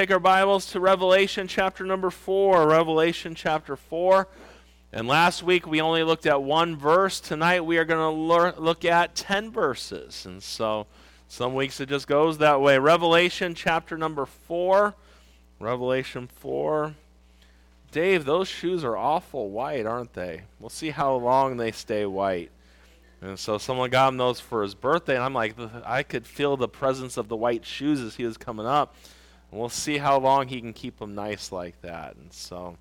Take our Bibles to Revelation chapter number 4. Revelation chapter 4. And last week we only looked at one verse. Tonight we are going to look at 10 verses. And so some weeks it just goes that way. Revelation chapter number 4. Revelation 4. Dave, those shoes are awful white, aren't they? We'll see how long they stay white. And so someone got him those for his birthday, and I'm like, I could feel the presence of the white shoes as he was coming up. And we'll see how long he can keep them nice like that. And so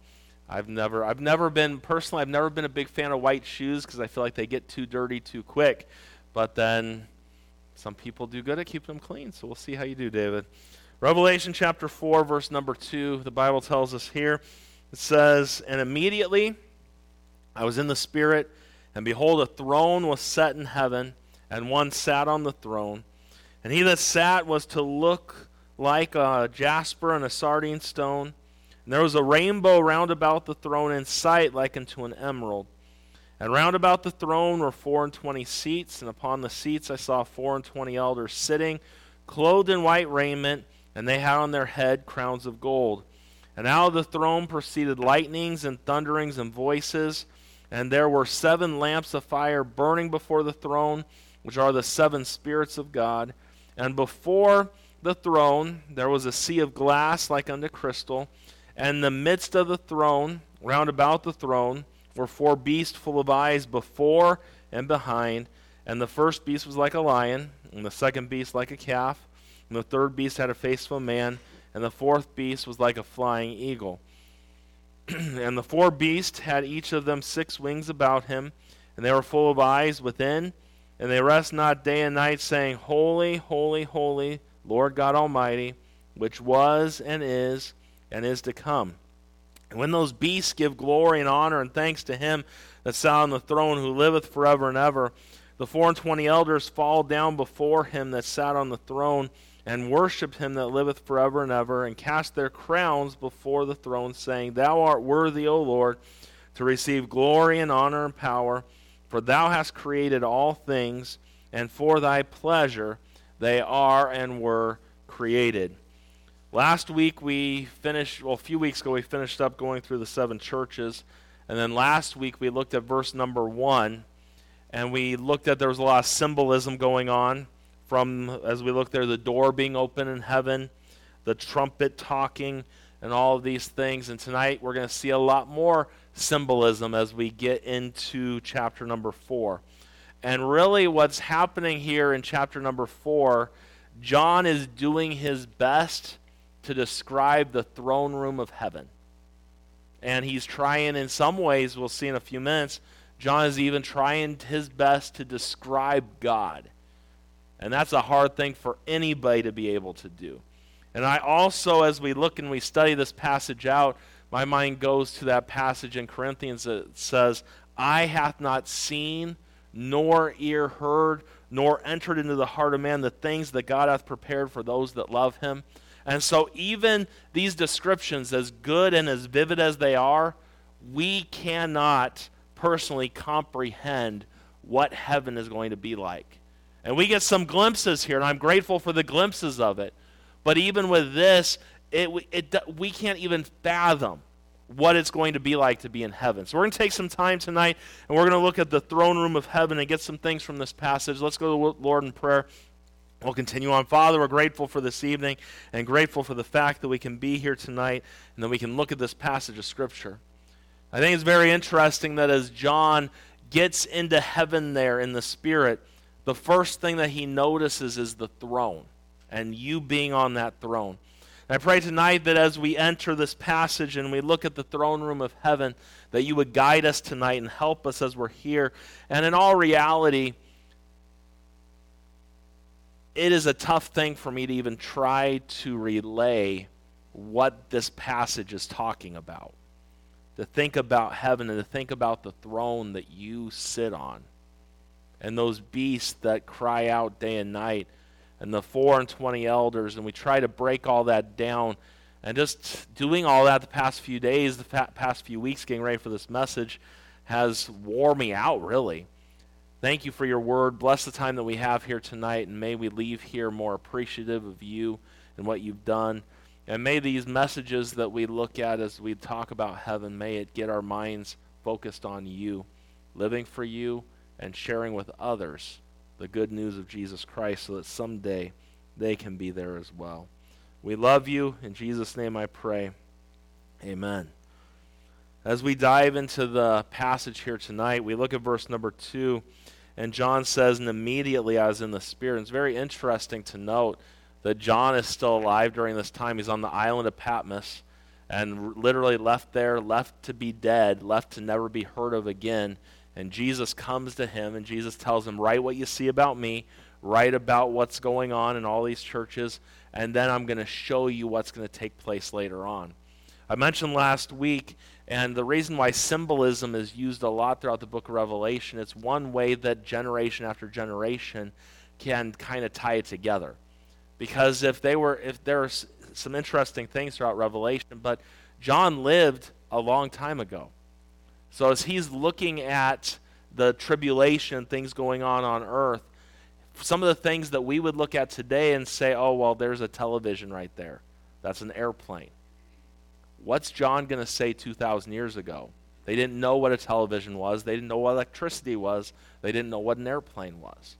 I've never, I've never been personally, I've never been a big fan of white shoes because I feel like they get too dirty too quick. But then some people do good at keeping them clean. So we'll see how you do, David. Revelation chapter 4, verse number 2, the Bible tells us here, it says, And immediately I was in the Spirit and behold, a throne was set in heaven, and one sat on the throne. And he that sat was to look like a jasper and a sardine stone. And there was a rainbow round about the throne in sight like unto an emerald. And round about the throne were four and twenty seats, and upon the seats I saw four and twenty elders sitting, clothed in white raiment, and they had on their head crowns of gold. And out of the throne proceeded lightnings and thunderings and voices. And there were seven lamps of fire burning before the throne, which are the seven spirits of God. And before the throne there was a sea of glass like unto crystal. And in the midst of the throne, round about the throne, were four beasts full of eyes before and behind. And the first beast was like a lion, and the second beast like a calf, and the third beast had a face of a man, and the fourth beast was like a flying eagle. and the four beasts had each of them six wings about him, and they were full of eyes within, and they rest not day and night, saying, Holy, holy, holy, Lord God Almighty, which was and is and is to come. And when those beasts give glory and honor and thanks to him that sat on the throne, who liveth forever and ever, the four and twenty elders fall down before him that sat on the throne and worshipped him that liveth forever and ever, and cast their crowns before the throne, saying, Thou art worthy, O Lord, to receive glory and honor and power, for thou hast created all things, and for thy pleasure they are and were created. Last week we finished, well, a few weeks ago we finished up going through the seven churches. And then last week we looked at verse number one, and we looked at there was a lot of symbolism going on from, as we looked there, the door being open in heaven, the trumpet talking, and all of these things. And tonight we're going to see a lot more symbolism as we get into chapter number four. And really, what's happening here in chapter number four, John is doing his best to describe the throne room of heaven. And he's trying, in some ways, we'll see in a few minutes, John is even trying his best to describe God. And that's a hard thing for anybody to be able to do. And I also, as we look and we study this passage out, my mind goes to that passage in Corinthians that says, Eye hath not seen, nor ear heard, nor entered into the heart of man the things that God hath prepared for those that love him. And so, even these descriptions, as good and as vivid as they are, we cannot personally comprehend what heaven is going to be like. And we get some glimpses here, and I'm grateful for the glimpses of it. But even with this, it, it, we can't even fathom what it's going to be like to be in heaven. So we're going to take some time tonight, and we're going to look at the throne room of heaven and get some things from this passage. Let's go to the Lord in prayer. We'll continue on. Father, we're grateful for this evening and grateful for the fact that we can be here tonight and that we can look at this passage of Scripture. I think it's very interesting that as John gets into heaven there in the Spirit, the first thing that he notices is the throne and you being on that throne. And I pray tonight that as we enter this passage and we look at the throne room of heaven, that you would guide us tonight and help us as we're here. And in all reality, it is a tough thing for me to even try to relay what this passage is talking about. To think about heaven and to think about the throne that you sit on and those beasts that cry out day and night, and the four and twenty elders, and we try to break all that down. And just doing all that the past few days, the past few weeks, getting ready for this message, has wore me out, really. Thank you for your word. Bless the time that we have here tonight, and may we leave here more appreciative of you and what you've done. And may these messages that we look at as we talk about heaven, may it get our minds focused on you, living for you, and sharing with others the good news of Jesus Christ so that someday they can be there as well. We love you. In Jesus' name I pray. Amen. As we dive into the passage here tonight, we look at verse number 2, and John says, And immediately I was in the Spirit. And It's very interesting to note that John is still alive during this time. He's on the island of Patmos and literally left there, left to be dead, left to never be heard of again. And Jesus comes to him, and Jesus tells him, Write what you see about me, write about what's going on in all these churches, and then I'm going to show you what's going to take place later on. I mentioned last week, and the reason why symbolism is used a lot throughout the book of Revelation, it's one way that generation after generation can kind of tie it together. Because if they were, if there are some interesting things throughout Revelation, but John lived a long time ago. So as he's looking at the tribulation, things going on on earth, some of the things that we would look at today and say, oh, well, there's a television right there. That's an airplane. What's John going to say 2,000 years ago? They didn't know what a television was. They didn't know what electricity was. They didn't know what an airplane was.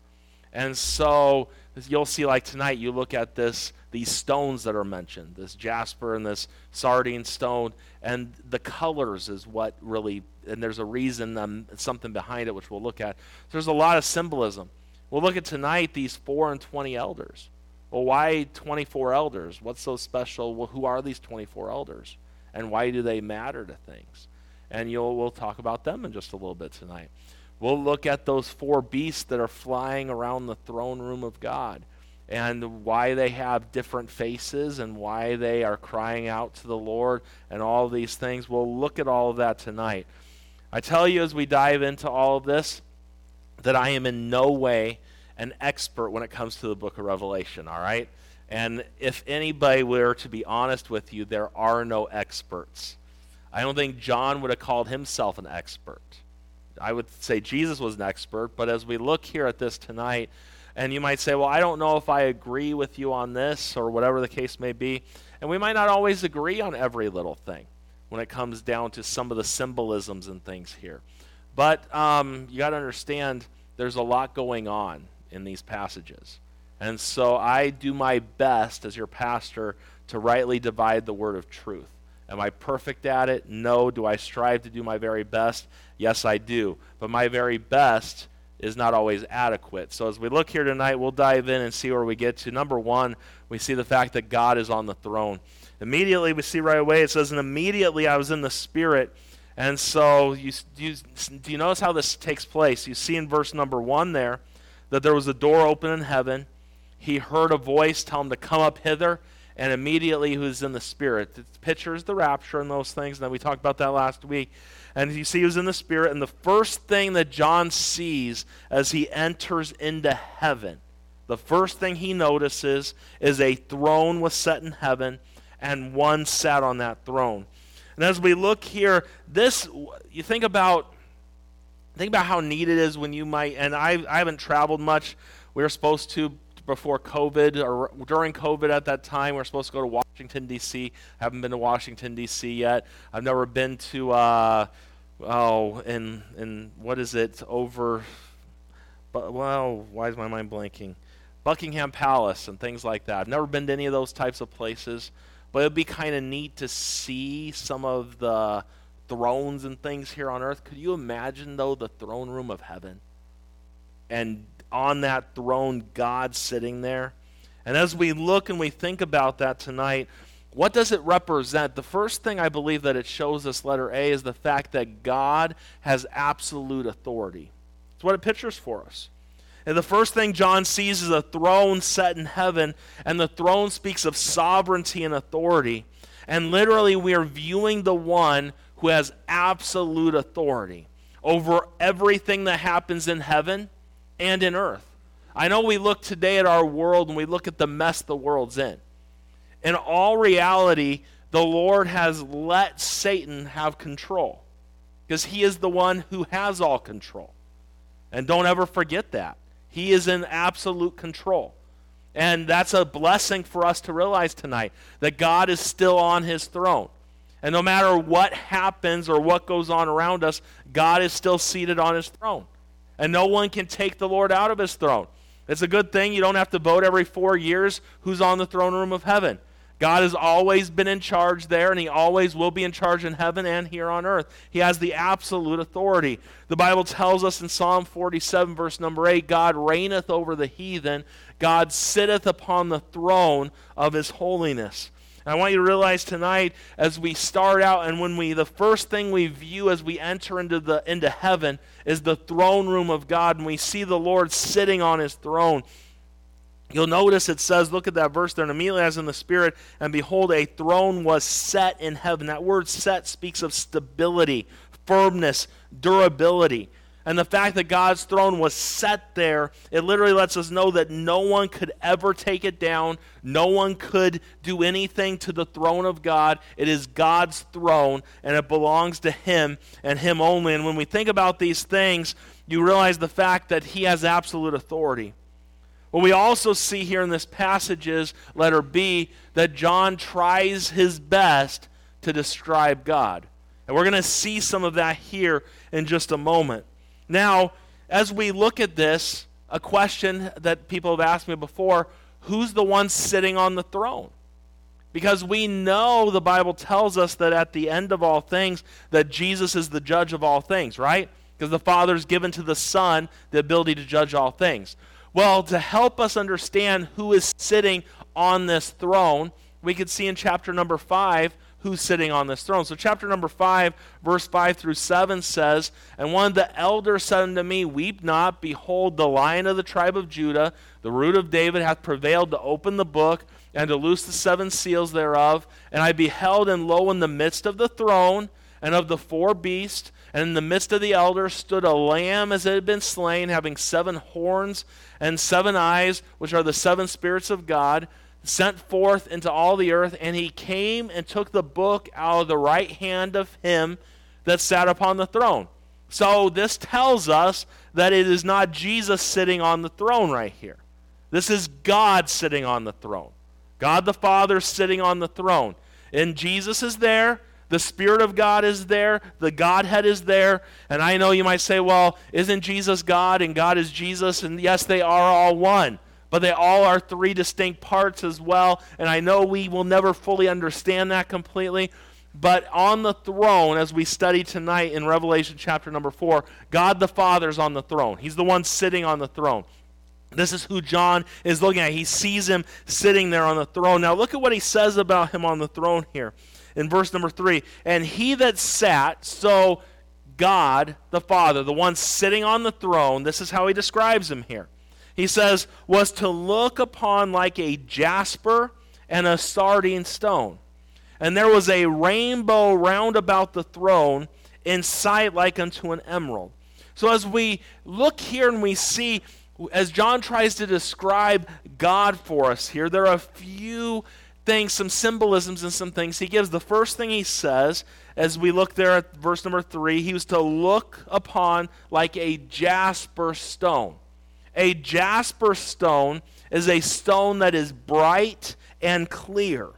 And so you'll see, like tonight, you look at this, these stones that are mentioned, this jasper and this sardine stone, and the colors is what really, and there's a reason, um, something behind it, which we'll look at. There's a lot of symbolism. We'll look at tonight these four and twenty elders. Well, why 24 elders? What's so special? Well, who are these 24 elders? And why do they matter to things? And you'll, we'll talk about them in just a little bit tonight. We'll look at those four beasts that are flying around the throne room of God and why they have different faces and why they are crying out to the Lord and all these things. We'll look at all of that tonight. I tell you as we dive into all of this, that I am in no way an expert when it comes to the book of Revelation, all right? And if anybody were to be honest with you, there are no experts. I don't think John would have called himself an expert. I would say Jesus was an expert, but as we look here at this tonight, and you might say, well, I don't know if I agree with you on this or whatever the case may be. And we might not always agree on every little thing when it comes down to some of the symbolisms and things here. But um, you got to understand there's a lot going on in these passages. And so I do my best as your pastor to rightly divide the word of truth. Am I perfect at it? No. Do I strive to do my very best? Yes, I do. But my very best is not always adequate. So as we look here tonight, we'll dive in and see where we get to. Number one, we see the fact that God is on the throne. Immediately, we see right away, it says, and immediately I was in the Spirit and so you, you, do you notice how this takes place? You see in verse number one there that there was a door open in heaven. He heard a voice tell him to come up hither, and immediately was in the Spirit. It pictures the rapture and those things, and we talked about that last week. And you see was in the Spirit, and the first thing that John sees as he enters into heaven, the first thing he notices is a throne was set in heaven, and one sat on that throne. And as we look here, this you think about think about how neat it is when you might and I I haven't traveled much. We were supposed to before COVID or during COVID at that time. We are supposed to go to Washington D.C. Haven't been to Washington D.C. yet. I've never been to uh, oh and, in what is it over? But well, why is my mind blanking? Buckingham Palace and things like that. I've never been to any of those types of places. But it'd be kind of neat to see some of the thrones and things here on earth. Could you imagine, though, the throne room of heaven? And on that throne, God sitting there. And as we look and we think about that tonight, what does it represent? The first thing I believe that it shows us, letter A, is the fact that God has absolute authority. It's what it pictures for us. And the first thing John sees is a throne set in heaven, and the throne speaks of sovereignty and authority. And literally, we are viewing the one who has absolute authority over everything that happens in heaven and in earth. I know we look today at our world and we look at the mess the world's in. In all reality, the Lord has let Satan have control because he is the one who has all control. And don't ever forget that. He is in absolute control. And that's a blessing for us to realize tonight that God is still on his throne. And no matter what happens or what goes on around us, God is still seated on his throne. And no one can take the Lord out of his throne. It's a good thing. You don't have to vote every four years who's on the throne room of heaven. God has always been in charge there, and He always will be in charge in heaven and here on earth. He has the absolute authority. The Bible tells us in Psalm 47, verse number 8 God reigneth over the heathen, God sitteth upon the throne of His holiness. I want you to realize tonight, as we start out, and when we, the first thing we view as we enter into, the, into heaven is the throne room of God, and we see the Lord sitting on His throne. You'll notice it says, look at that verse there, and immediately as in the Spirit, and behold, a throne was set in heaven. That word set speaks of stability, firmness, durability. And the fact that God's throne was set there, it literally lets us know that no one could ever take it down. No one could do anything to the throne of God. It is God's throne, and it belongs to Him and Him only. And when we think about these things, you realize the fact that He has absolute authority. What we also see here in this passage is, letter B, that John tries his best to describe God. And we're going to see some of that here in just a moment. Now, as we look at this, a question that people have asked me before who's the one sitting on the throne? Because we know the Bible tells us that at the end of all things, that Jesus is the judge of all things, right? Because the Father's given to the Son the ability to judge all things. Well, to help us understand who is sitting on this throne, we could see in chapter number 5 who's sitting on this throne. So, chapter number 5, verse 5 through 7 says, And one of the elders said unto me, Weep not, behold, the lion of the tribe of Judah, the root of David, hath prevailed to open the book and to loose the seven seals thereof. And I beheld, and lo, in the midst of the throne and of the four beasts, and in the midst of the elders stood a lamb as it had been slain, having seven horns and seven eyes, which are the seven spirits of God, sent forth into all the earth. And he came and took the book out of the right hand of him that sat upon the throne. So this tells us that it is not Jesus sitting on the throne right here. This is God sitting on the throne. God the Father sitting on the throne. And Jesus is there. The Spirit of God is there. The Godhead is there. And I know you might say, well, isn't Jesus God and God is Jesus? And yes, they are all one. But they all are three distinct parts as well. And I know we will never fully understand that completely. But on the throne, as we study tonight in Revelation chapter number 4, God the Father is on the throne. He's the one sitting on the throne. This is who John is looking at. He sees him sitting there on the throne. Now, look at what he says about him on the throne here in verse number three. And he that sat, so God the Father, the one sitting on the throne, this is how he describes him here. He says, was to look upon like a jasper and a sardine stone. And there was a rainbow round about the throne in sight like unto an emerald. So as we look here and we see, as John tries to describe God for us here, there are a few things, some symbolisms and some things he gives. The first thing he says, as we look there at verse number three, he was to look upon like a jasper stone. A jasper stone is a stone that is bright and clear.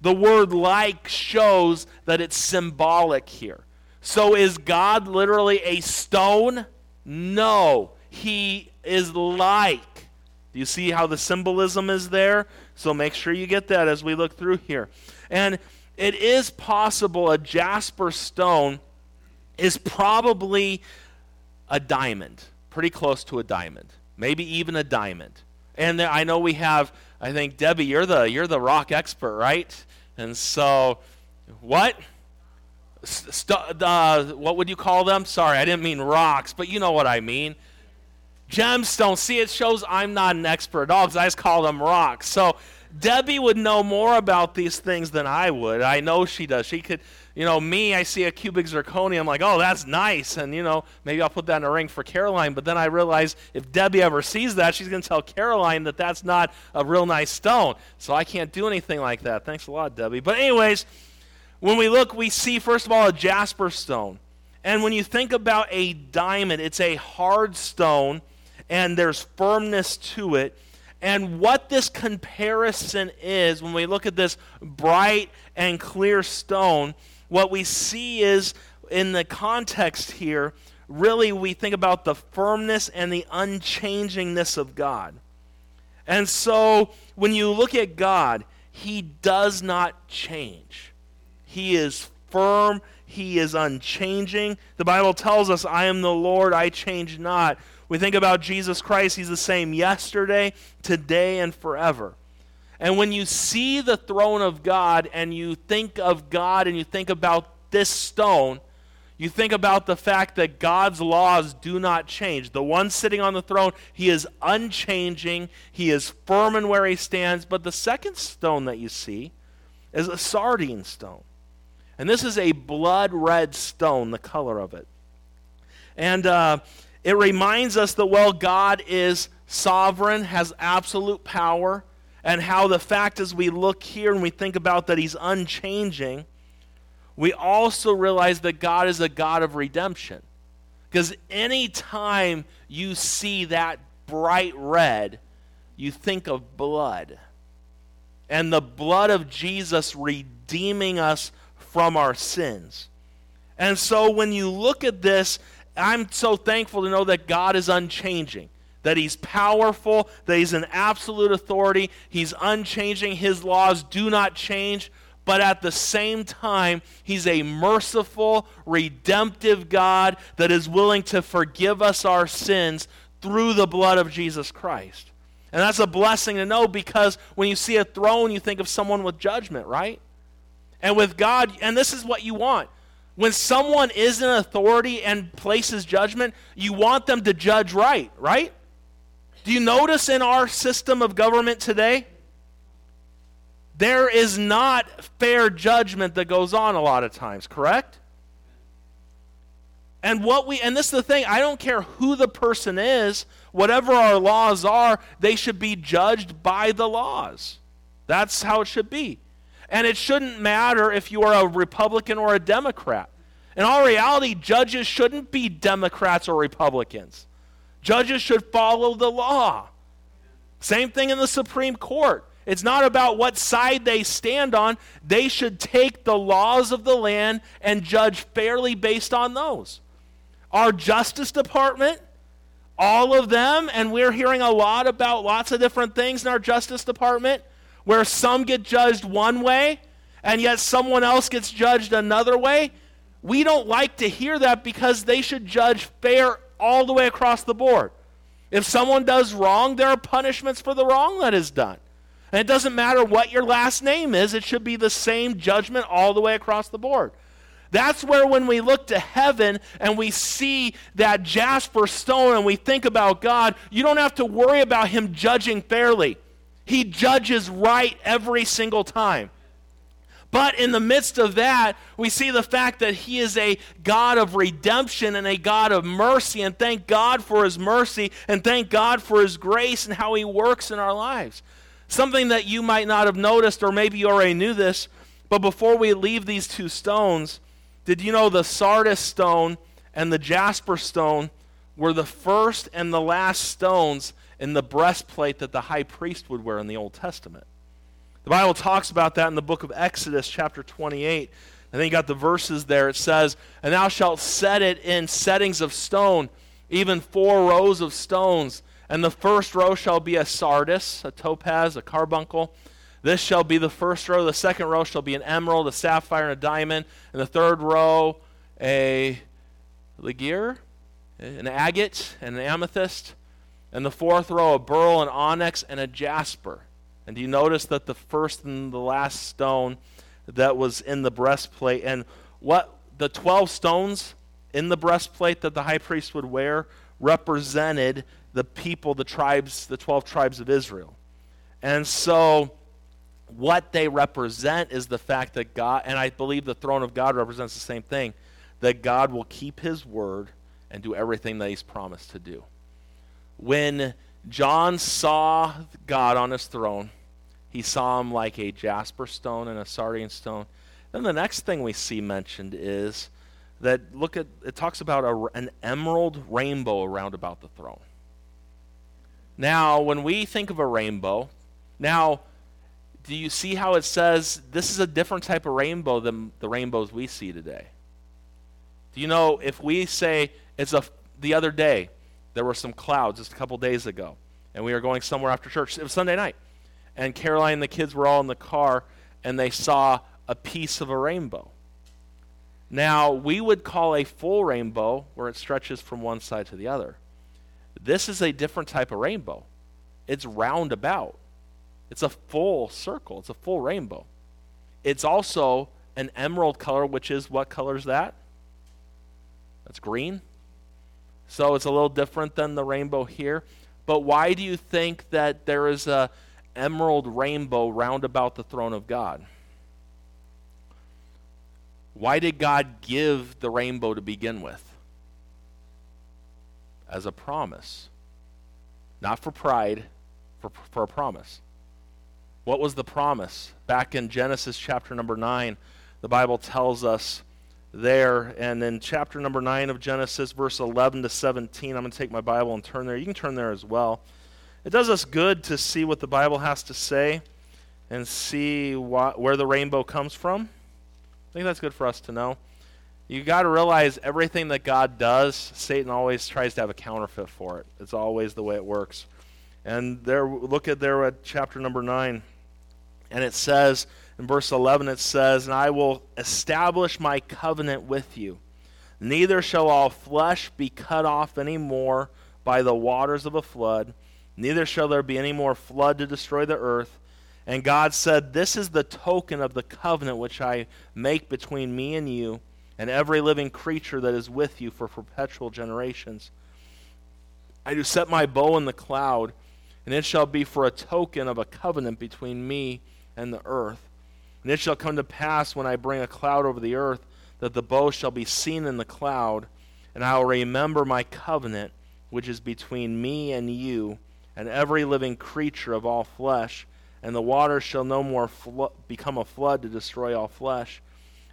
The word like shows that it's symbolic here. So is God literally a stone? No, he is like. Do you see how the symbolism is there? So make sure you get that as we look through here. And it is possible a jasper stone is probably a diamond, pretty close to a diamond, maybe even a diamond. And I know we have, I think Debbie, you're the you're the rock expert, right? And so, what? St- uh, what would you call them? Sorry, I didn't mean rocks, but you know what I mean gemstones. See, it shows I'm not an expert at all because I just call them rocks. So Debbie would know more about these things than I would. I know she does. She could, you know, me, I see a cubic zirconia. I'm like, oh, that's nice. And, you know, maybe I'll put that in a ring for Caroline. But then I realize if Debbie ever sees that, she's going to tell Caroline that that's not a real nice stone. So I can't do anything like that. Thanks a lot, Debbie. But, anyways, when we look, we see, first of all, a jasper stone. And when you think about a diamond, it's a hard stone and there's firmness to it. And what this comparison is, when we look at this bright and clear stone, what we see is in the context here, really we think about the firmness and the unchangingness of God. And so when you look at God, he does not change. He is firm, he is unchanging. The Bible tells us, I am the Lord, I change not. We think about Jesus Christ, he's the same yesterday, today, and forever. And when you see the throne of God and you think of God and you think about this stone, you think about the fact that God's laws do not change. The one sitting on the throne, he is unchanging, he is firm in where he stands. But the second stone that you see is a sardine stone. And this is a blood red stone, the color of it. And uh, it reminds us that, well, God is sovereign, has absolute power, and how the fact as we look here and we think about that he's unchanging, we also realize that God is a God of redemption. Because anytime you see that bright red, you think of blood. And the blood of Jesus redeeming us from our sins. And so when you look at this, I'm so thankful to know that God is unchanging, that He's powerful, that He's an absolute authority, He's unchanging, His laws do not change. But at the same time, He's a merciful, redemptive God that is willing to forgive us our sins through the blood of Jesus Christ. And that's a blessing to know because when you see a throne, you think of someone with judgment, right? And with God, and this is what you want. When someone is in authority and places judgment, you want them to judge right, right? Do you notice in our system of government today? There is not fair judgment that goes on a lot of times, correct? And what we and this is the thing, I don't care who the person is, whatever our laws are, they should be judged by the laws. That's how it should be. And it shouldn't matter if you are a Republican or a Democrat. In all reality, judges shouldn't be Democrats or Republicans. Judges should follow the law. Same thing in the Supreme Court. It's not about what side they stand on. They should take the laws of the land and judge fairly based on those. Our Justice Department, all of them, and we're hearing a lot about lots of different things in our Justice Department where some get judged one way and yet someone else gets judged another way. We don't like to hear that because they should judge fair all the way across the board. If someone does wrong, there are punishments for the wrong that is done. And it doesn't matter what your last name is, it should be the same judgment all the way across the board. That's where, when we look to heaven and we see that jasper stone and we think about God, you don't have to worry about Him judging fairly. He judges right every single time. But in the midst of that, we see the fact that He is a God of redemption and a God of mercy. And thank God for His mercy and thank God for His grace and how He works in our lives. Something that you might not have noticed, or maybe you already knew this, but before we leave these two stones, did you know the sardis stone and the jasper stone were the first and the last stones in the breastplate that the high priest would wear in the Old Testament. The Bible talks about that in the book of Exodus, chapter 28. And then you got the verses there. It says, And thou shalt set it in settings of stone, even four rows of stones. And the first row shall be a sardius, a topaz, a carbuncle. This shall be the first row. The second row shall be an emerald, a sapphire, and a diamond. And the third row, a ligure, an agate, and an amethyst. And the fourth row, a beryl, an onyx, and a jasper. And do you notice that the first and the last stone that was in the breastplate, and what the 12 stones in the breastplate that the high priest would wear represented the people, the tribes, the 12 tribes of Israel. And so what they represent is the fact that God, and I believe the throne of God represents the same thing, that God will keep his word and do everything that he's promised to do when John saw God on his throne, he saw him like a jasper stone and a sardine stone. Then the next thing we see mentioned is that look at it talks about a, an emerald rainbow around about the throne. Now, when we think of a rainbow, now, do you see how it says this is a different type of rainbow than the rainbows we see today? Do you know if we say it's a the other day there were some clouds just a couple days ago and we were going somewhere after church. It was Sunday night. And Caroline and the kids were all in the car and they saw a piece of a rainbow. Now, we would call a full rainbow where it stretches from one side to the other. This is a different type of rainbow. It's roundabout. It's a full circle. It's a full rainbow. It's also an emerald color, which is what color is that? That's green. So it's a little different than the rainbow here. But why do you think that there is a emerald rainbow round about the throne of God? Why did God give the rainbow to begin with? As a promise. Not for pride, for, for a promise. What was the promise? Back in Genesis chapter number 9, the Bible tells us there. And in chapter number 9 of Genesis, verse 11 to 17, I'm going to take my Bible and turn there. You can turn there as well. It does us good to see what the Bible has to say and see where the rainbow comes from. I think that's good for us to know. You got to realize everything that God does, Satan always tries to have a counterfeit for it. It's always the way it works. And there, look at there at chapter number 9. And it says, in verse 11 it says, And I will establish my covenant with you. Neither shall all flesh be cut off any more by the waters of a flood, neither shall there be any more flood to destroy the earth. And God said, This is the token of the covenant which I make between me and you, and every living creature that is with you for perpetual generations. I do set my bow in the cloud, and it shall be for a token of a covenant between me and the earth. And it shall come to pass when I bring a cloud over the earth that the bow shall be seen in the cloud, and I will remember my covenant which is between me and you and every living creature of all flesh. And the waters shall no more become a flood to destroy all flesh.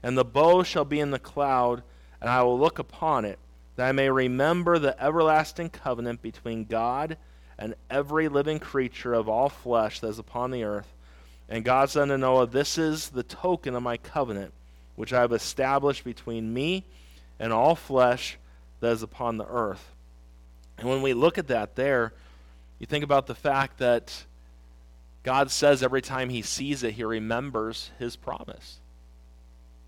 And the bow shall be in the cloud, and I will look upon it, that I may remember the everlasting covenant between God and every living creature of all flesh that is upon the earth and God said unto Noah, This is the token of my covenant, which I have established between me and all flesh that is upon the earth. And when we look at that there, you think about the fact that God says every time he sees it, he remembers his promise.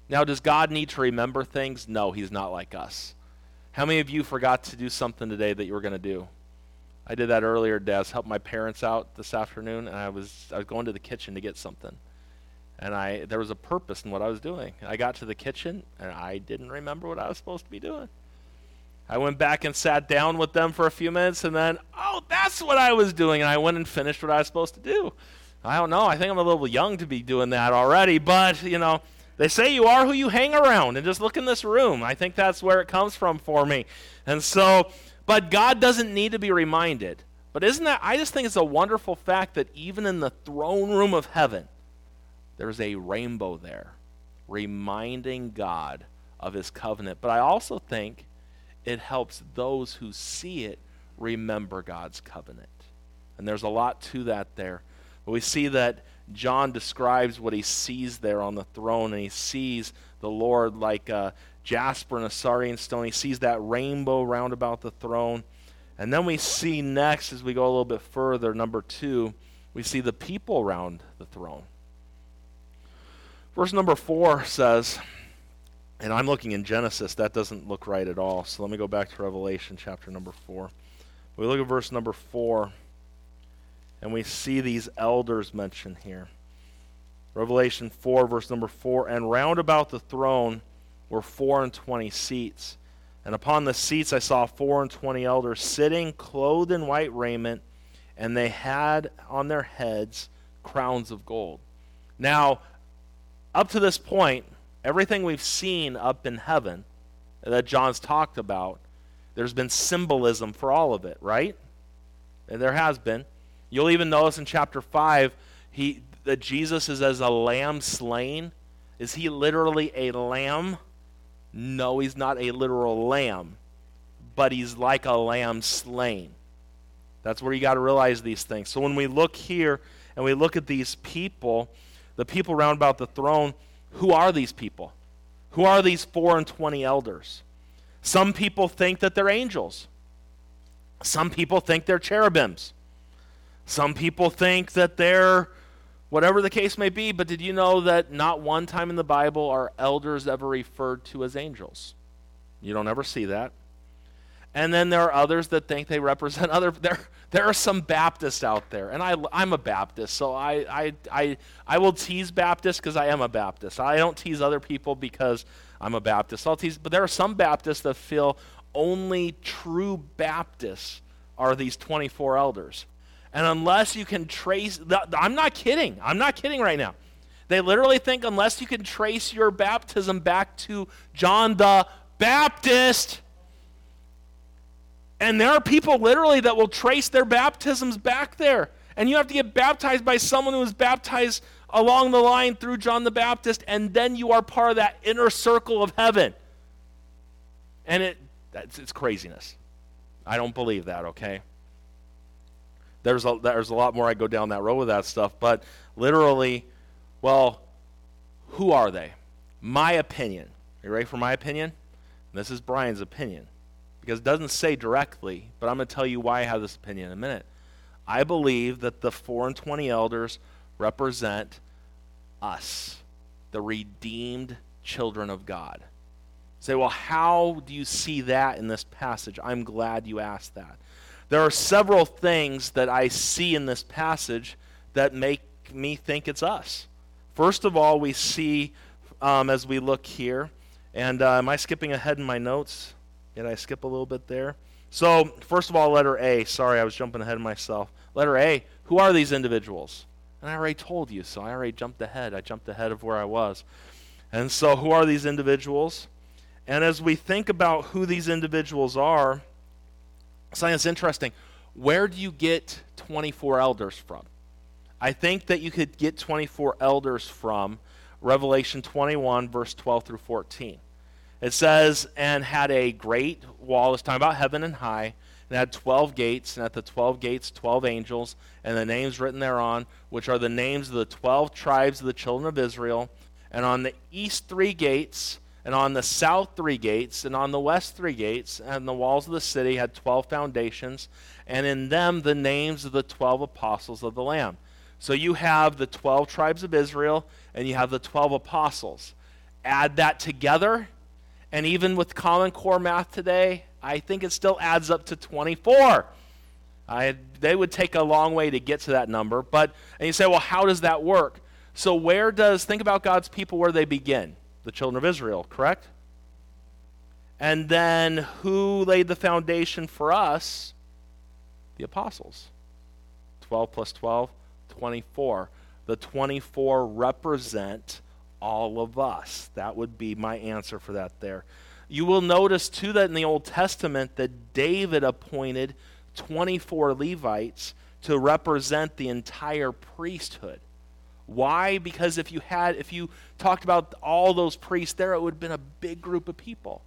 Now, does God need to remember things? No, he's not like us. How many of you forgot to do something today that you were going to do? I did that earlier, Des. Helped my parents out this afternoon, and I was I was going to the kitchen to get something, and I there was a purpose in what I was doing. I got to the kitchen, and I didn't remember what I was supposed to be doing. I went back and sat down with them for a few minutes, and then oh, that's what I was doing, and I went and finished what I was supposed to do. I don't know. I think I'm a little young to be doing that already, but you know. They say you are who you hang around, and just look in this room. I think that's where it comes from for me. And so but God doesn't need to be reminded. But isn't that, I just think it's a wonderful fact that even in the throne room of heaven, there's a rainbow there reminding God of his covenant. But I also think it helps those who see it remember God's covenant. And there's a lot to that there. But we see that John describes what he sees there on the throne, and he sees the Lord like a jasper and a sardian stone. He sees that rainbow round about the throne. And then we see next, as we go a little bit further, number two, we see the people around the throne. Verse number four says, and I'm looking in Genesis, that doesn't look right at all. So let me go back to Revelation chapter number four. We look at verse number four, and we see these elders mentioned here. Revelation 4, verse number 4 And round about the throne were four and twenty seats. And upon the seats I saw four and twenty elders sitting, clothed in white raiment, and they had on their heads crowns of gold. Now, up to this point, everything we've seen up in heaven that John's talked about, there's been symbolism for all of it, right? And there has been. You'll even notice in chapter 5 he, that Jesus is as a lamb slain. Is he literally a lamb? No, he's not a literal lamb, but he's like a lamb slain. That's where you got to realize these things. So when we look here and we look at these people, the people round about the throne, who are these people? Who are these four and twenty elders? Some people think that they're angels. Some people think they're cherubims. Some people think that they're whatever the case may be, but did you know that not one time in the Bible are elders ever referred to as angels? You don't ever see that. And then there are others that think they represent other. There, there are some Baptists out there, and I, I'm a Baptist, so I, I, I, I will tease Baptists because I am a Baptist. I don't tease other people because I'm a Baptist. I'll tease, but there are some Baptists that feel only true Baptists are these 24 elders. And unless you can trace, I'm not kidding. I'm not kidding right now. They literally think unless you can trace your baptism back to John the Baptist, and there are people literally that will trace their baptisms back there. And you have to get baptized by someone who was baptized along the line through John the Baptist, and then you are part of that inner circle of heaven. And it that's it's craziness. I don't believe that, okay? There's a, there's a lot more I go down that road with that stuff, but literally, well, who are they? My opinion. Are you ready for my opinion? This is Brian's opinion because it doesn't say directly, but I'm going to tell you why I have this opinion in a minute. I believe that the 4 and 20 elders represent us, the redeemed children of God. Say, well, how do you see that in this passage? I'm glad you asked that. There are several things that I see in this passage that make me think it's us. First of all, we see um, as we look here, and uh, am I skipping ahead in my notes? Did I skip a little bit there? So, first of all, letter A. Sorry, I was jumping ahead of myself. Letter A. Who are these individuals? And I already told you, so I already jumped ahead. I jumped ahead of where I was. And so, who are these individuals? And as we think about who these individuals are, something that's interesting. Where do you get 24 elders from? I think that you could get 24 elders from Revelation 21, verse 12 through 14. It says, and had a great wall. It's talking about heaven and high. And had 12 gates, and at the 12 gates, 12 angels, and the names written thereon, which are the names of the 12 tribes of the children of Israel. And on the east three gates, and on the south three gates, and on the west three gates, and the walls of the city had 12 foundations, and in them the names of the 12 apostles of the Lamb. So you have the 12 tribes of Israel, and you have the 12 apostles. Add that together, and even with Common Core math today, I think it still adds up to 24. I, they would take a long way to get to that number. But, and you say, well, how does that work? So, where does, think about God's people where they begin? The children of Israel, correct? And then who laid the foundation for us? The apostles. 12 plus 12, 24. The 24 represent all of us. That would be my answer for that there. You will notice, too, that in the Old Testament that David appointed 24 Levites to represent the entire priesthood. Why? Because if you had, if you talked about all those priests there, it would have been a big group of people.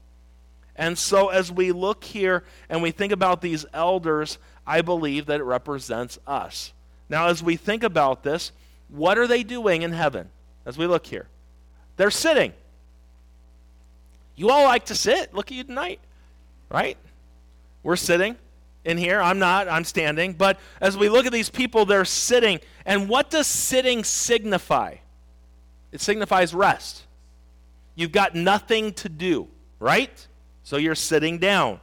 And so as we look here and we think about these elders, I believe that it represents us. Now, as we think about this, what are they doing in heaven? As we look here, they're sitting. You all like to sit. Look at you tonight, right? We're sitting in here. I'm not, I'm standing. But as we look at these people, they're sitting. And what does sitting signify? It signifies rest. You've got nothing to do, right? So you're sitting down.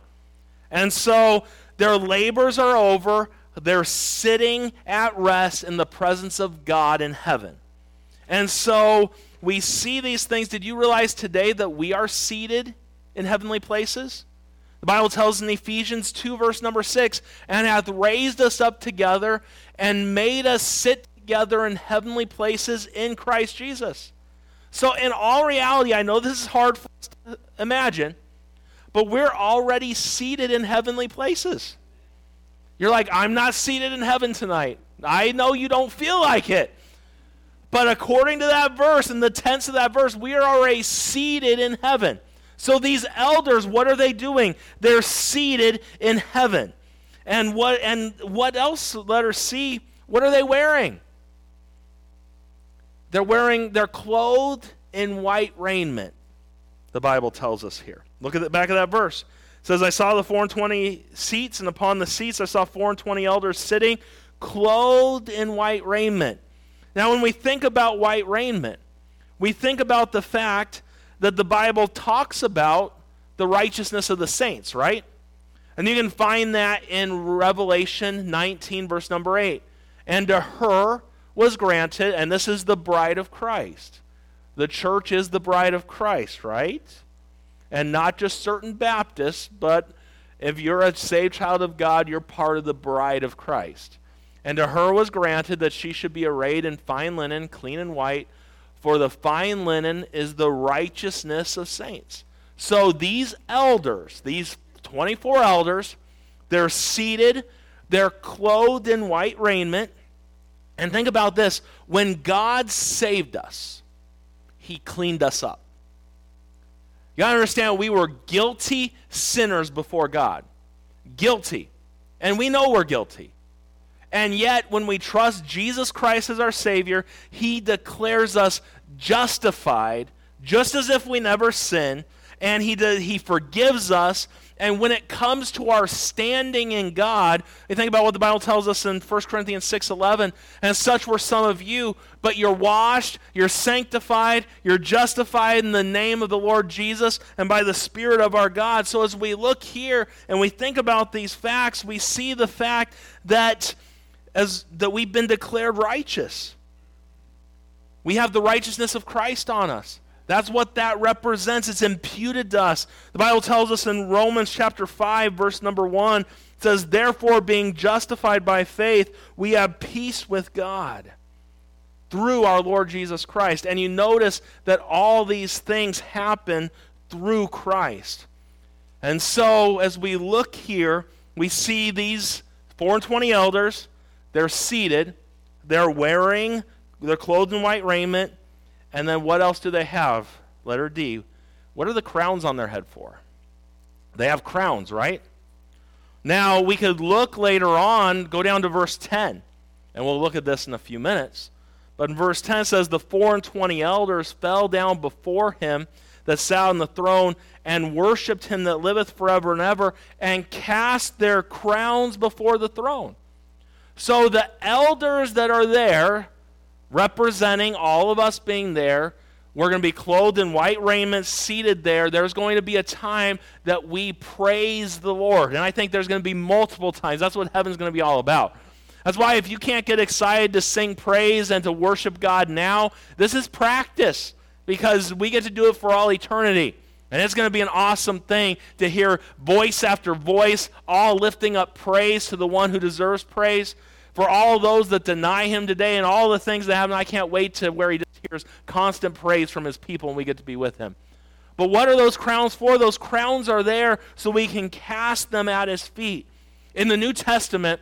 And so their labors are over. They're sitting at rest in the presence of God in heaven. And so we see these things. Did you realize today that we are seated in heavenly places? The Bible tells in Ephesians 2, verse number 6, and hath raised us up together and made us sit together in heavenly places in Christ Jesus. So, in all reality, I know this is hard for us to imagine, but we're already seated in heavenly places. You're like, I'm not seated in heaven tonight. I know you don't feel like it. But according to that verse, in the tense of that verse, we are already seated in heaven. So these elders, what are they doing? They're seated in heaven. And what and what else? Let her see. What are they wearing? They're wearing, they're clothed in white raiment, the Bible tells us here. Look at the back of that verse. It says, I saw the four and twenty seats, and upon the seats I saw four and twenty elders sitting, clothed in white raiment. Now, when we think about white raiment, we think about the fact that the Bible talks about the righteousness of the saints, right? And you can find that in Revelation 19, verse number 8. And to her was granted, and this is the bride of Christ. The church is the bride of Christ, right? And not just certain Baptists, but if you're a saved child of God, you're part of the bride of Christ. And to her was granted that she should be arrayed in fine linen, clean and white, for the fine linen is the righteousness of saints. So these elders, these 24 elders, they're seated, they're clothed in white raiment and think about this when God saved us, He cleaned us up. You got to understand, we were guilty sinners before God. Guilty. And we know we're guilty. And yet, when we trust Jesus Christ as our Savior, He declares us justified, just as if we never sin, and He, he forgives us and when it comes to our standing in God, you think about what the Bible tells us in 1 Corinthians 6:11, and such were some of you, but you're washed, you're sanctified, you're justified in the name of the Lord Jesus and by the Spirit of our God. So as we look here and we think about these facts, we see the fact that as that we've been declared righteous. We have the righteousness of Christ on us. That's what that represents. It's imputed to us. The Bible tells us in Romans chapter 5, verse number 1, it says, Therefore, being justified by faith, we have peace with God through our Lord Jesus Christ. And you notice that all these things happen through Christ. And so, as we look here, we see these 4 and 20 elders. They're seated, they're wearing, they're clothed in white raiment and then what else do they have? Letter D. What are the crowns on their head for? They have crowns, right? Now, we could look later on, go down to verse 10, and we'll look at this in a few minutes. But in verse 10 says, The four and twenty elders fell down before him that sat on the throne and worshipped him that liveth forever and ever, and cast their crowns before the throne. So the elders that are there, representing all of us being there. We're going to be clothed in white raiment, seated there. There's going to be a time that we praise the Lord. And I think there's going to be multiple times. That's what heaven's going to be all about. That's why if you can't get excited to sing praise and to worship God now, this is practice because we get to do it for all eternity. And it's going to be an awesome thing to hear voice after voice all lifting up praise to the one who deserves praise for all those that deny him today and all the things that happen. I can't wait to where he just hears constant praise from his people and we get to be with him. But what are those crowns for? Those crowns are there so we can cast them at his feet. In the New Testament,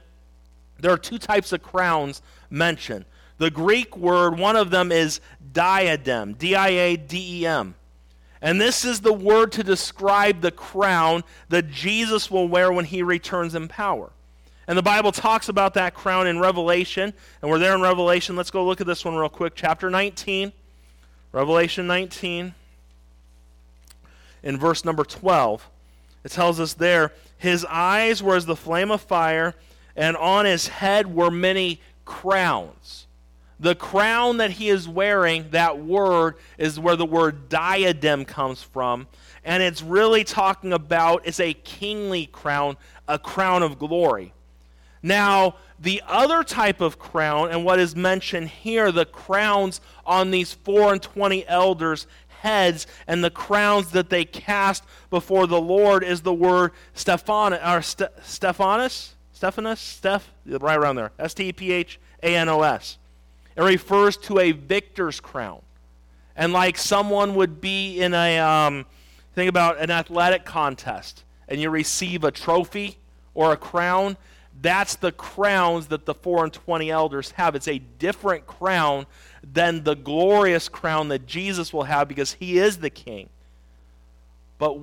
there are two types of crowns mentioned. The Greek word, one of them is diadem, D I A D E M. And this is the word to describe the crown that Jesus will wear when he returns in power. And the Bible talks about that crown in Revelation. And we're there in Revelation. Let's go look at this one real quick. Chapter 19. Revelation 19. In verse number 12. It tells us there His eyes were as the flame of fire, and on his head were many crowns. The crown that he is wearing, that word is where the word diadem comes from. And it's really talking about it's a kingly crown, a crown of glory. Now, the other type of crown, and what is mentioned here, the crowns on these four and twenty elders' heads, and the crowns that they cast before the Lord, is the word Stephan, or St- Stephanus? Stephanus? Steph? Right around there. S T E P H A N O S. It refers to a victor's crown. And like someone would be in a, um, think about an athletic contest, and you receive a trophy or a crown that's the crowns that the four and twenty elders have. It's a different crown than the glorious crown that Jesus will have because he is the king. But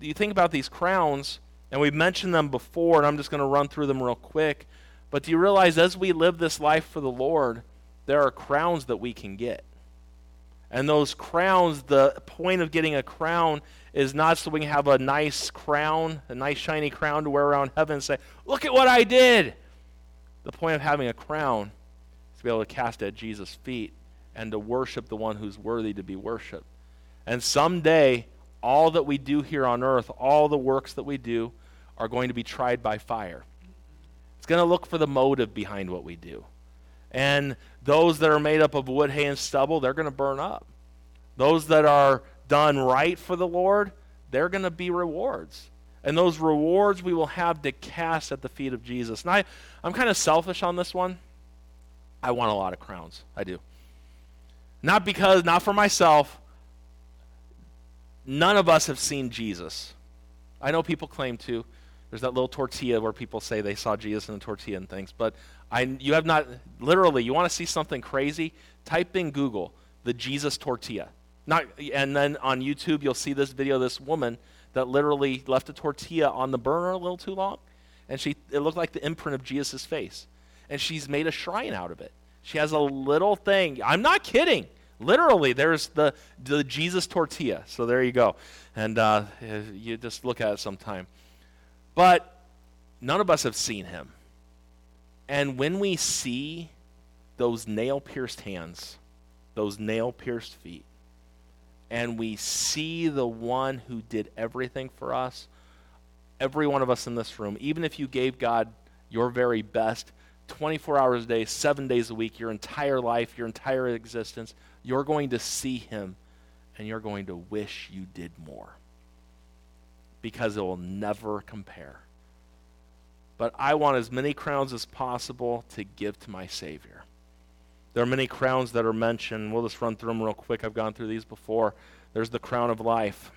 you think about these crowns, And we've mentioned them before, and I'm just going to run through them real quick. But do you realize as we live this life for the Lord, there are crowns that we can get? And those crowns, the point of getting a crown is not so we can have a nice crown, a nice shiny crown to wear around heaven and say, Look at what I did. The point of having a crown is to be able to cast at Jesus' feet and to worship the one who's worthy to be worshiped. And someday, all that we do here on earth, all the works that we do, are going to be tried by fire. It's going to look for the motive behind what we do. And those that are made up of wood, hay, and stubble, they're going to burn up. Those that are done right for the Lord, they're going to be rewards. And those rewards we will have to cast at the feet of Jesus. And I, I'm kind of selfish on this one. I want a lot of crowns. I do. Not because, not for myself. None of us have seen Jesus. I know people claim to. There's that little tortilla where people say they saw Jesus in a tortilla and things. But I, you have not, literally, you want to see something crazy? Type in Google the Jesus tortilla. Not, and then on YouTube, you'll see this video this woman that literally left a tortilla on the burner a little too long. And she, it looked like the imprint of Jesus' face. And she's made a shrine out of it. She has a little thing. I'm not kidding. Literally, there's the, the Jesus tortilla. So there you go. And uh, you just look at it sometime. But none of us have seen him. And when we see those nail pierced hands, those nail pierced feet, and we see the one who did everything for us, every one of us in this room, even if you gave God your very best, 24 hours a day, seven days a week, your entire life, your entire existence, you're going to see him and you're going to wish you did more because it will never compare. But I want as many crowns as possible to give to my Savior. There are many crowns that are mentioned. We'll just run through them real quick. I've gone through these before. There's the crown of life.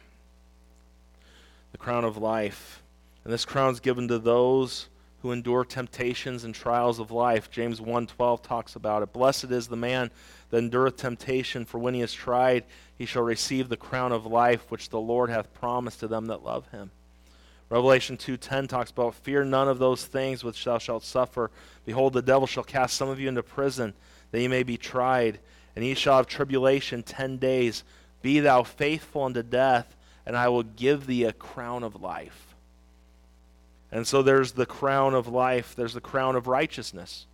The crown of life. And this crown is given to those who endure temptations and trials of life. James 1:12 talks about it. Blessed is the man that endureth temptation, for when he is tried, he shall receive the crown of life which the Lord hath promised to them that love him. Revelation 2:10 talks about fear none of those things which thou shalt suffer. Behold, the devil shall cast some of you into prison that ye may be tried, and ye shall have tribulation ten days. Be thou faithful unto death, and I will give thee a crown of life. And so there's the crown of life, there's the crown of righteousness.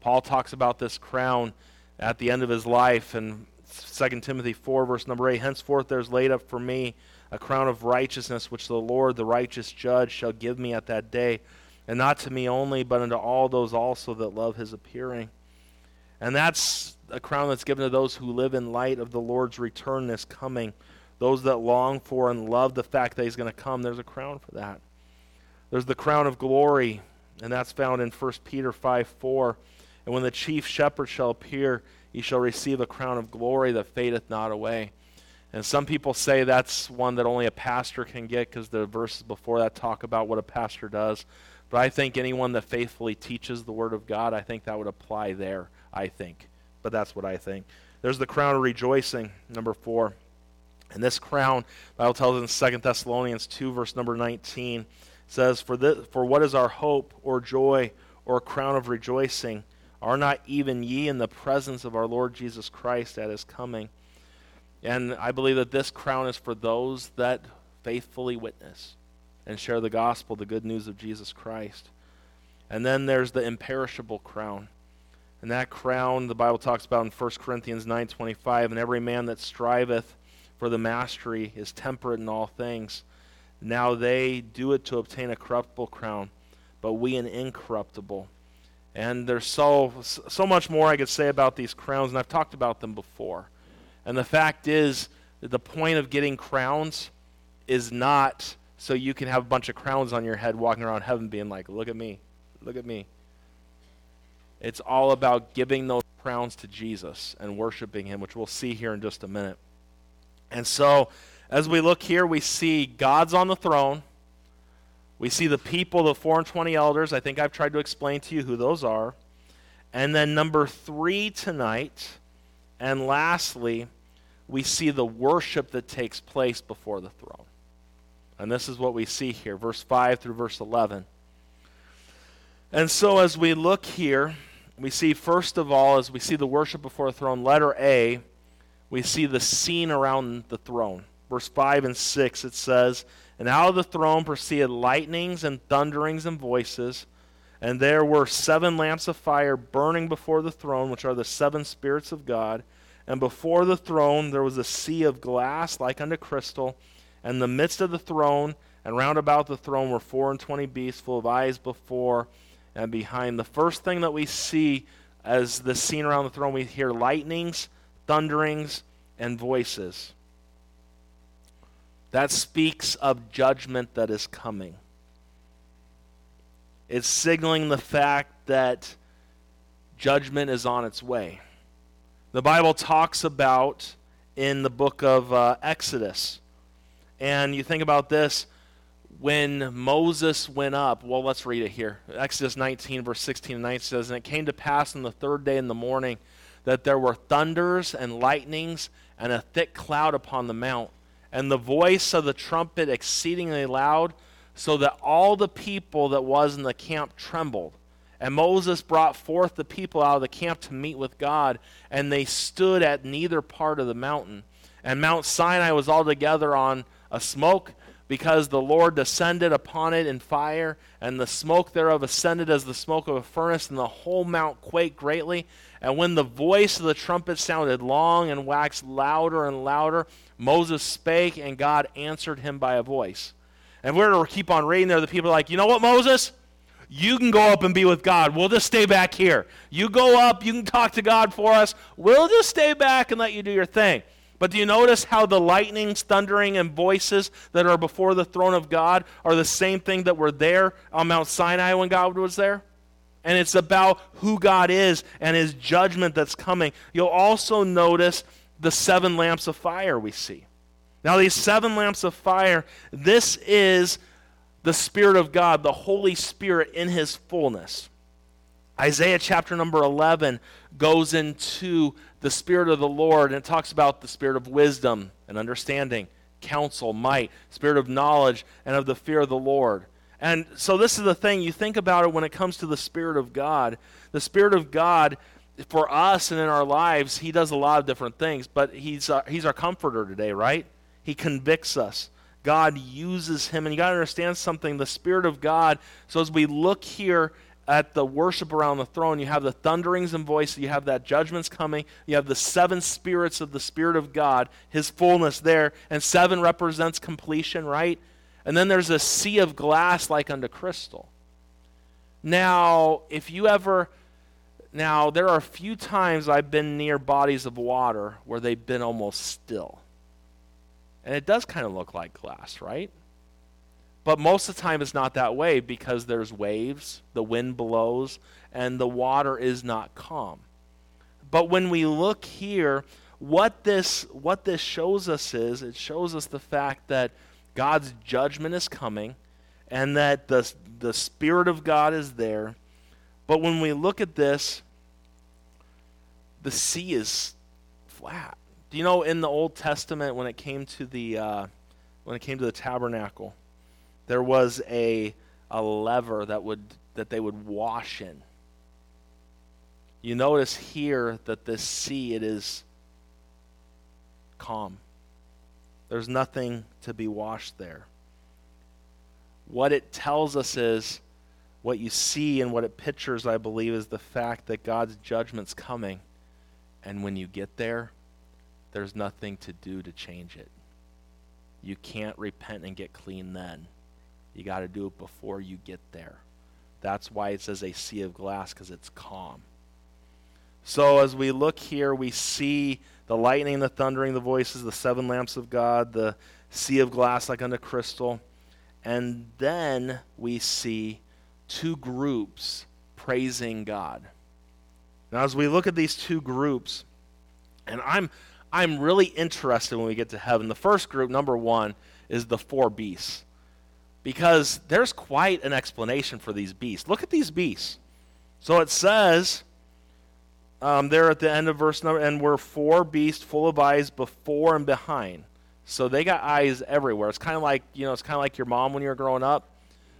Paul talks about this crown at the end of his life in 2 Timothy 4, verse number 8. Henceforth there's laid up for me a crown of righteousness, which the Lord, the righteous judge, shall give me at that day, and not to me only, but unto all those also that love his appearing. And that's a crown that's given to those who live in light of the Lord's return this coming. Those that long for and love the fact that he's going to come, there's a crown for that. There's the crown of glory, and that's found in 1 Peter 5 4. And when the chief shepherd shall appear, he shall receive a crown of glory that fadeth not away. And some people say that's one that only a pastor can get because the verses before that talk about what a pastor does. But I think anyone that faithfully teaches the Word of God, I think that would apply there. I think. But that's what I think. There's the crown of rejoicing, number four. And this crown, Bible tells us in 2 Thessalonians 2, verse number 19, says, for, this, for what is our hope or joy or crown of rejoicing? Are not even ye in the presence of our Lord Jesus Christ at his coming? And I believe that this crown is for those that faithfully witness and share the gospel, the good news of Jesus Christ. And then there's the imperishable crown. And that crown the Bible talks about in 1 Corinthians 9:25, and every man that striveth for the mastery is temperate in all things. Now they do it to obtain a corruptible crown, but we an incorruptible. And there's so so much more I could say about these crowns, and I've talked about them before. And the fact is that the point of getting crowns is not so you can have a bunch of crowns on your head walking around heaven being like, look at me, look at me. It's all about giving those crowns to Jesus and worshiping Him, which we'll see here in just a minute. And so, as we look here, we see God's on the throne. We see the people, the 420 elders. I think I've tried to explain to you who those are. And then, number three tonight, and lastly, we see the worship that takes place before the throne. And this is what we see here, verse 5 through verse 11. And so as we look here, we see first of all, as we see the worship before the throne, letter A, we see the scene around the throne. Verse 5 and 6, it says, And out of the throne proceeded lightnings and thunderings and voices. And there were seven lamps of fire burning before the throne, which are the seven spirits of God. And before the throne there was a sea of glass like unto crystal. And in the midst of the throne and round about the throne were four and twenty beasts full of eyes before and behind. The first thing that we see as the scene around the throne, we hear lightnings, thunderings, and voices. That speaks of judgment that is coming. It's signaling the fact that judgment is on its way. The Bible talks about in the book of uh, Exodus. And you think about this when Moses went up, well, let's read it here. Exodus 19, verse 16 and 19 says, And it came to pass on the third day in the morning that there were thunders and lightnings and a thick cloud upon the mount, and the voice of the trumpet exceedingly loud so that all the people that was in the camp trembled. And Moses brought forth the people out of the camp to meet with God, and they stood at neither part of the mountain. And Mount Sinai was altogether on a smoke, because the Lord descended upon it in fire, and the smoke thereof ascended as the smoke of a furnace, and the whole mount quaked greatly. And when the voice of the trumpet sounded long and waxed louder and louder, Moses spake, and God answered him by a voice. And we're to keep on reading there. The people are like, you know what, Moses? You can go up and be with God. We'll just stay back here. You go up, you can talk to God for us. We'll just stay back and let you do your thing. But do you notice how the lightnings, thundering, and voices that are before the throne of God are the same thing that were there on Mount Sinai when God was there? And it's about who God is and his judgment that's coming. You'll also notice the seven lamps of fire we see. Now, these seven lamps of fire, this is the Spirit of God, the Holy Spirit in His fullness. Isaiah chapter number 11 goes into the Spirit of the Lord and it talks about the Spirit of wisdom and understanding, counsel, might, Spirit of knowledge, and of the fear of the Lord. And so, this is the thing you think about it when it comes to the Spirit of God. The Spirit of God, for us and in our lives, He does a lot of different things, but He's, uh, he's our comforter today, right? He convicts us. God uses him. And you got to understand something the Spirit of God. So as we look here at the worship around the throne, you have the thunderings and voices, you have that judgment's coming, you have the seven spirits of the Spirit of God, his fullness there, and seven represents completion, right? And then there's a sea of glass like unto crystal. Now, if you ever. Now, there are a few times I've been near bodies of water where they've been almost still. And it does kind of look like glass, right? But most of the time it's not that way because there's waves, the wind blows, and the water is not calm. But when we look here, what this what this shows us is it shows us the fact that God's judgment is coming and that the the spirit of God is there. But when we look at this, the sea is flat. Do you know in the Old Testament when it came to the uh, when it came to the tabernacle, there was a a lever that would that they would wash in. You notice here that this sea it is calm. There's nothing to be washed there. What it tells us is what you see and what it pictures, I believe, is the fact that God's judgment's coming. And when you get there, there's nothing to do to change it. You can't repent and get clean then. You got to do it before you get there. That's why it says a sea of glass, because it's calm. So as we look here, we see the lightning, the thundering, the voices, the seven lamps of God, the sea of glass like unto crystal. And then we see two groups praising God. Now, as we look at these two groups, and I'm I'm really interested when we get to heaven. The first group, number one, is the four beasts. Because there's quite an explanation for these beasts. Look at these beasts. So it says um, there at the end of verse number, and were four beasts full of eyes before and behind. So they got eyes everywhere. It's kind of like, you know, it's kind of like your mom when you were growing up.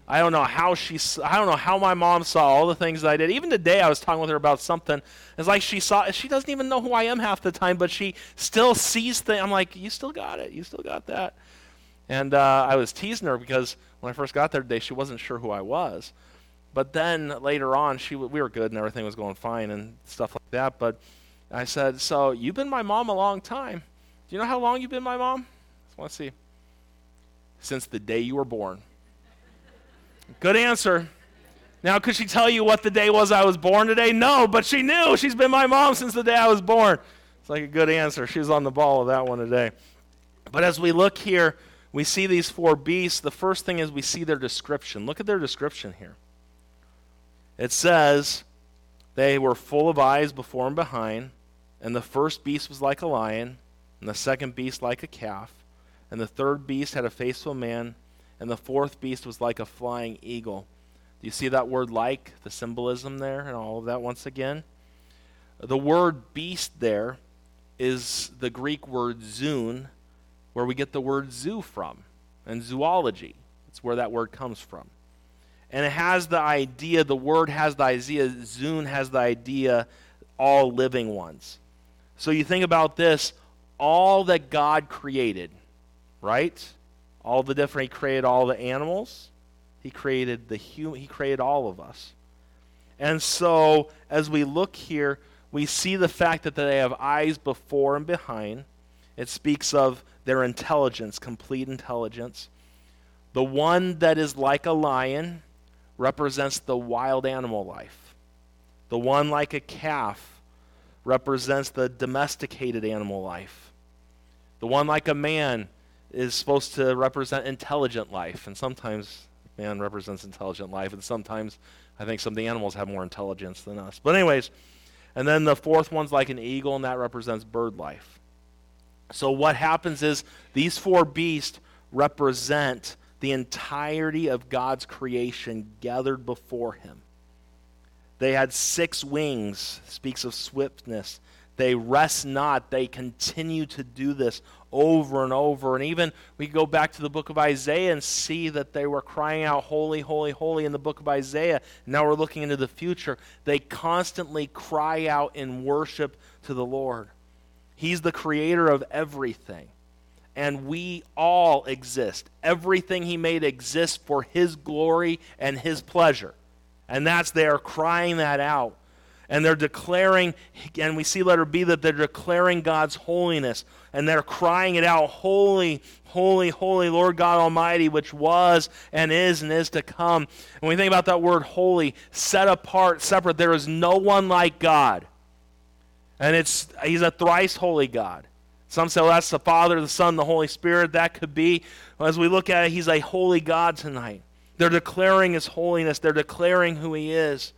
I don't know how she I don't know how my mom saw all the things that I did. Even today I was talking with her about something. It's like she saw she doesn't even know who I am half the time, but she still sees things. I'm like, "You still got it. You still got that." And uh, I was teasing her because when I first got there today, she wasn't sure who I was. But then later on, she we were good and everything was going fine and stuff like that. But I said, "So you've been my mom a long time. Do you know how long you've been my mom?" Let's see. Since the day you were born. Good answer. Now, could she tell you what the day was I was born today? No, but she knew. She's been my mom since the day I was born. It's like a good answer. She was on the ball with that one today. But as we look here, we see these four beasts. The first thing is we see their description. Look at their description here. It says, They were full of eyes before and behind, and the first beast was like a lion, and the second beast like a calf, and the third beast had a face of a man and the fourth beast was like a flying eagle. Do you see that word like, the symbolism there, and all of that once again? The word beast there is the Greek word zoon, where we get the word zoo from, and zoology. That's where that word comes from. And it has the idea, the word has the idea, zoon has the idea, all living ones. So you think about this all that God created, right? All the different he created all the animals. He created the human he created all of us. And so as we look here we see the fact that they have eyes before and behind. It speaks of their intelligence complete intelligence. The one that is like a lion represents the wild animal life. The one like a calf represents the domesticated animal life. The one like a man is supposed to represent intelligent life, and sometimes man represents intelligent life, and sometimes I think some of the animals have more intelligence than us. But, anyways, and then the fourth one's like an eagle, and that represents bird life. So, what happens is these four beasts represent the entirety of God's creation gathered before him. They had six wings, speaks of swiftness. They rest not. They continue to do this over and over. And even we go back to the book of Isaiah and see that they were crying out, Holy, holy, holy in the book of Isaiah. Now we're looking into the future. They constantly cry out in worship to the Lord. He's the creator of everything. And we all exist. Everything He made exists for His glory and His pleasure. And that's, they are crying that out and they're declaring, and we see letter B that they're declaring God's holiness, and they're crying it out, Holy, holy, holy Lord God Almighty, which was and is and is to come. When we think about that word holy, set apart, separate, there is no one like God. And it's he's a thrice holy God. Some say, well, that's the Father, the Son, the Holy Spirit. That could be. As we look at it, he's a holy God tonight. They're declaring his holiness. They're declaring who he is.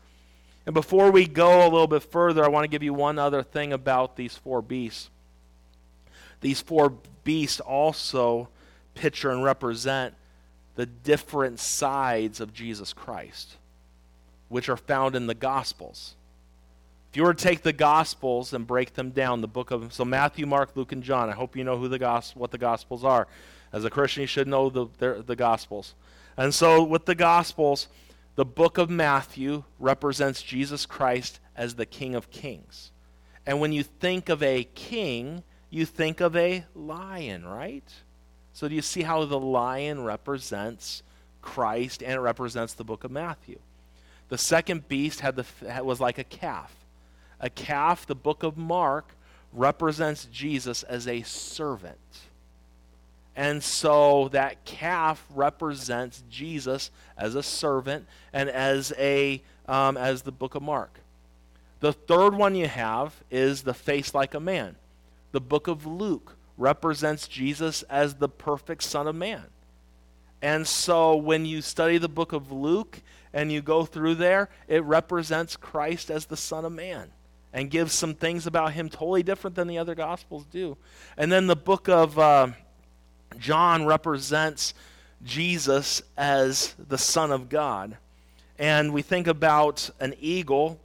And before we go a little bit further, I want to give you one other thing about these four beasts. These four beasts also picture and represent the different sides of Jesus Christ, which are found in the Gospels. If you were to take the Gospels and break them down, the book of so Matthew, Mark, Luke, and John. I hope you know who the gospel, what the Gospels are. As a Christian, you should know the, the, the Gospels. And so, with the Gospels, the book of Matthew represents Jesus Christ as the King of Kings. And when you think of a king, you think of a lion, right? So do you see how the lion represents Christ and it represents the book of Matthew? The second beast had the, was like a calf. A calf, the book of Mark, represents Jesus as a servant. And so that calf represents Jesus as a servant and as a um, as the book of Mark. The third one you have is the face like a man. The book of Luke represents Jesus as the perfect Son of Man. And so when you study the book of Luke and you go through there, it represents Christ as the Son of Man and gives some things about him totally different than the other Gospels do. And then the book of. Uh, John represents Jesus as the Son of God. And we think about an eagle,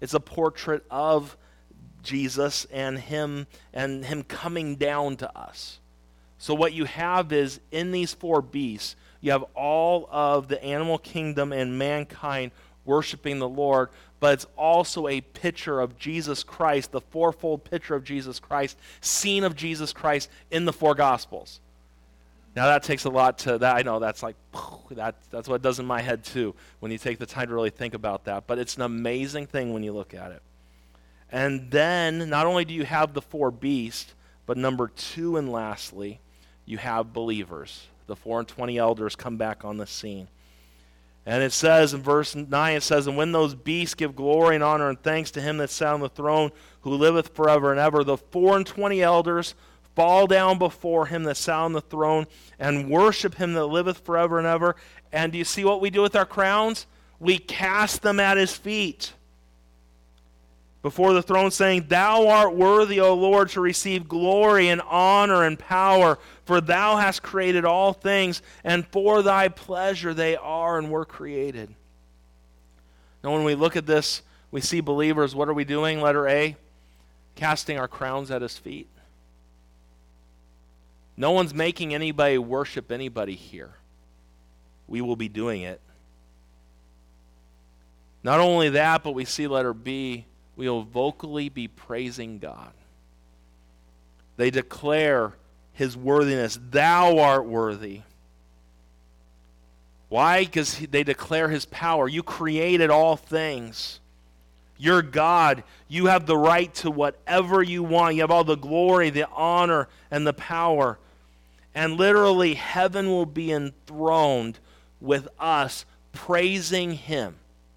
it's a portrait of Jesus and him and him coming down to us. So, what you have is in these four beasts, you have all of the animal kingdom and mankind worshiping the Lord, but it's also a picture of Jesus Christ, the fourfold picture of Jesus Christ, scene of Jesus Christ in the four Gospels. Now that takes a lot to that. I know that's like that. That's what it does in my head too when you take the time to really think about that. But it's an amazing thing when you look at it. And then not only do you have the four beasts, but number two and lastly, you have believers. The four and twenty elders come back on the scene. And it says in verse 9, it says, And when those beasts give glory and honor and thanks to him that sat on the throne, who liveth forever and ever, the four and twenty elders fall down before him that sat on the throne and worship him that liveth forever and ever. And do you see what we do with our crowns? We cast them at his feet before the throne, saying, Thou art worthy, O Lord, to receive glory and honor and power, for thou hast created all things, and for thy pleasure they are and were created. Now, when we look at this, we see believers. What are we doing? Letter A casting our crowns at his feet. No one's making anybody worship anybody here. We will be doing it. Not only that, but we see letter B, we will vocally be praising God. They declare his worthiness. Thou art worthy. Why? Because they declare his power. You created all things. You're God. You have the right to whatever you want. You have all the glory, the honor, and the power. And literally, heaven will be enthroned with us praising him.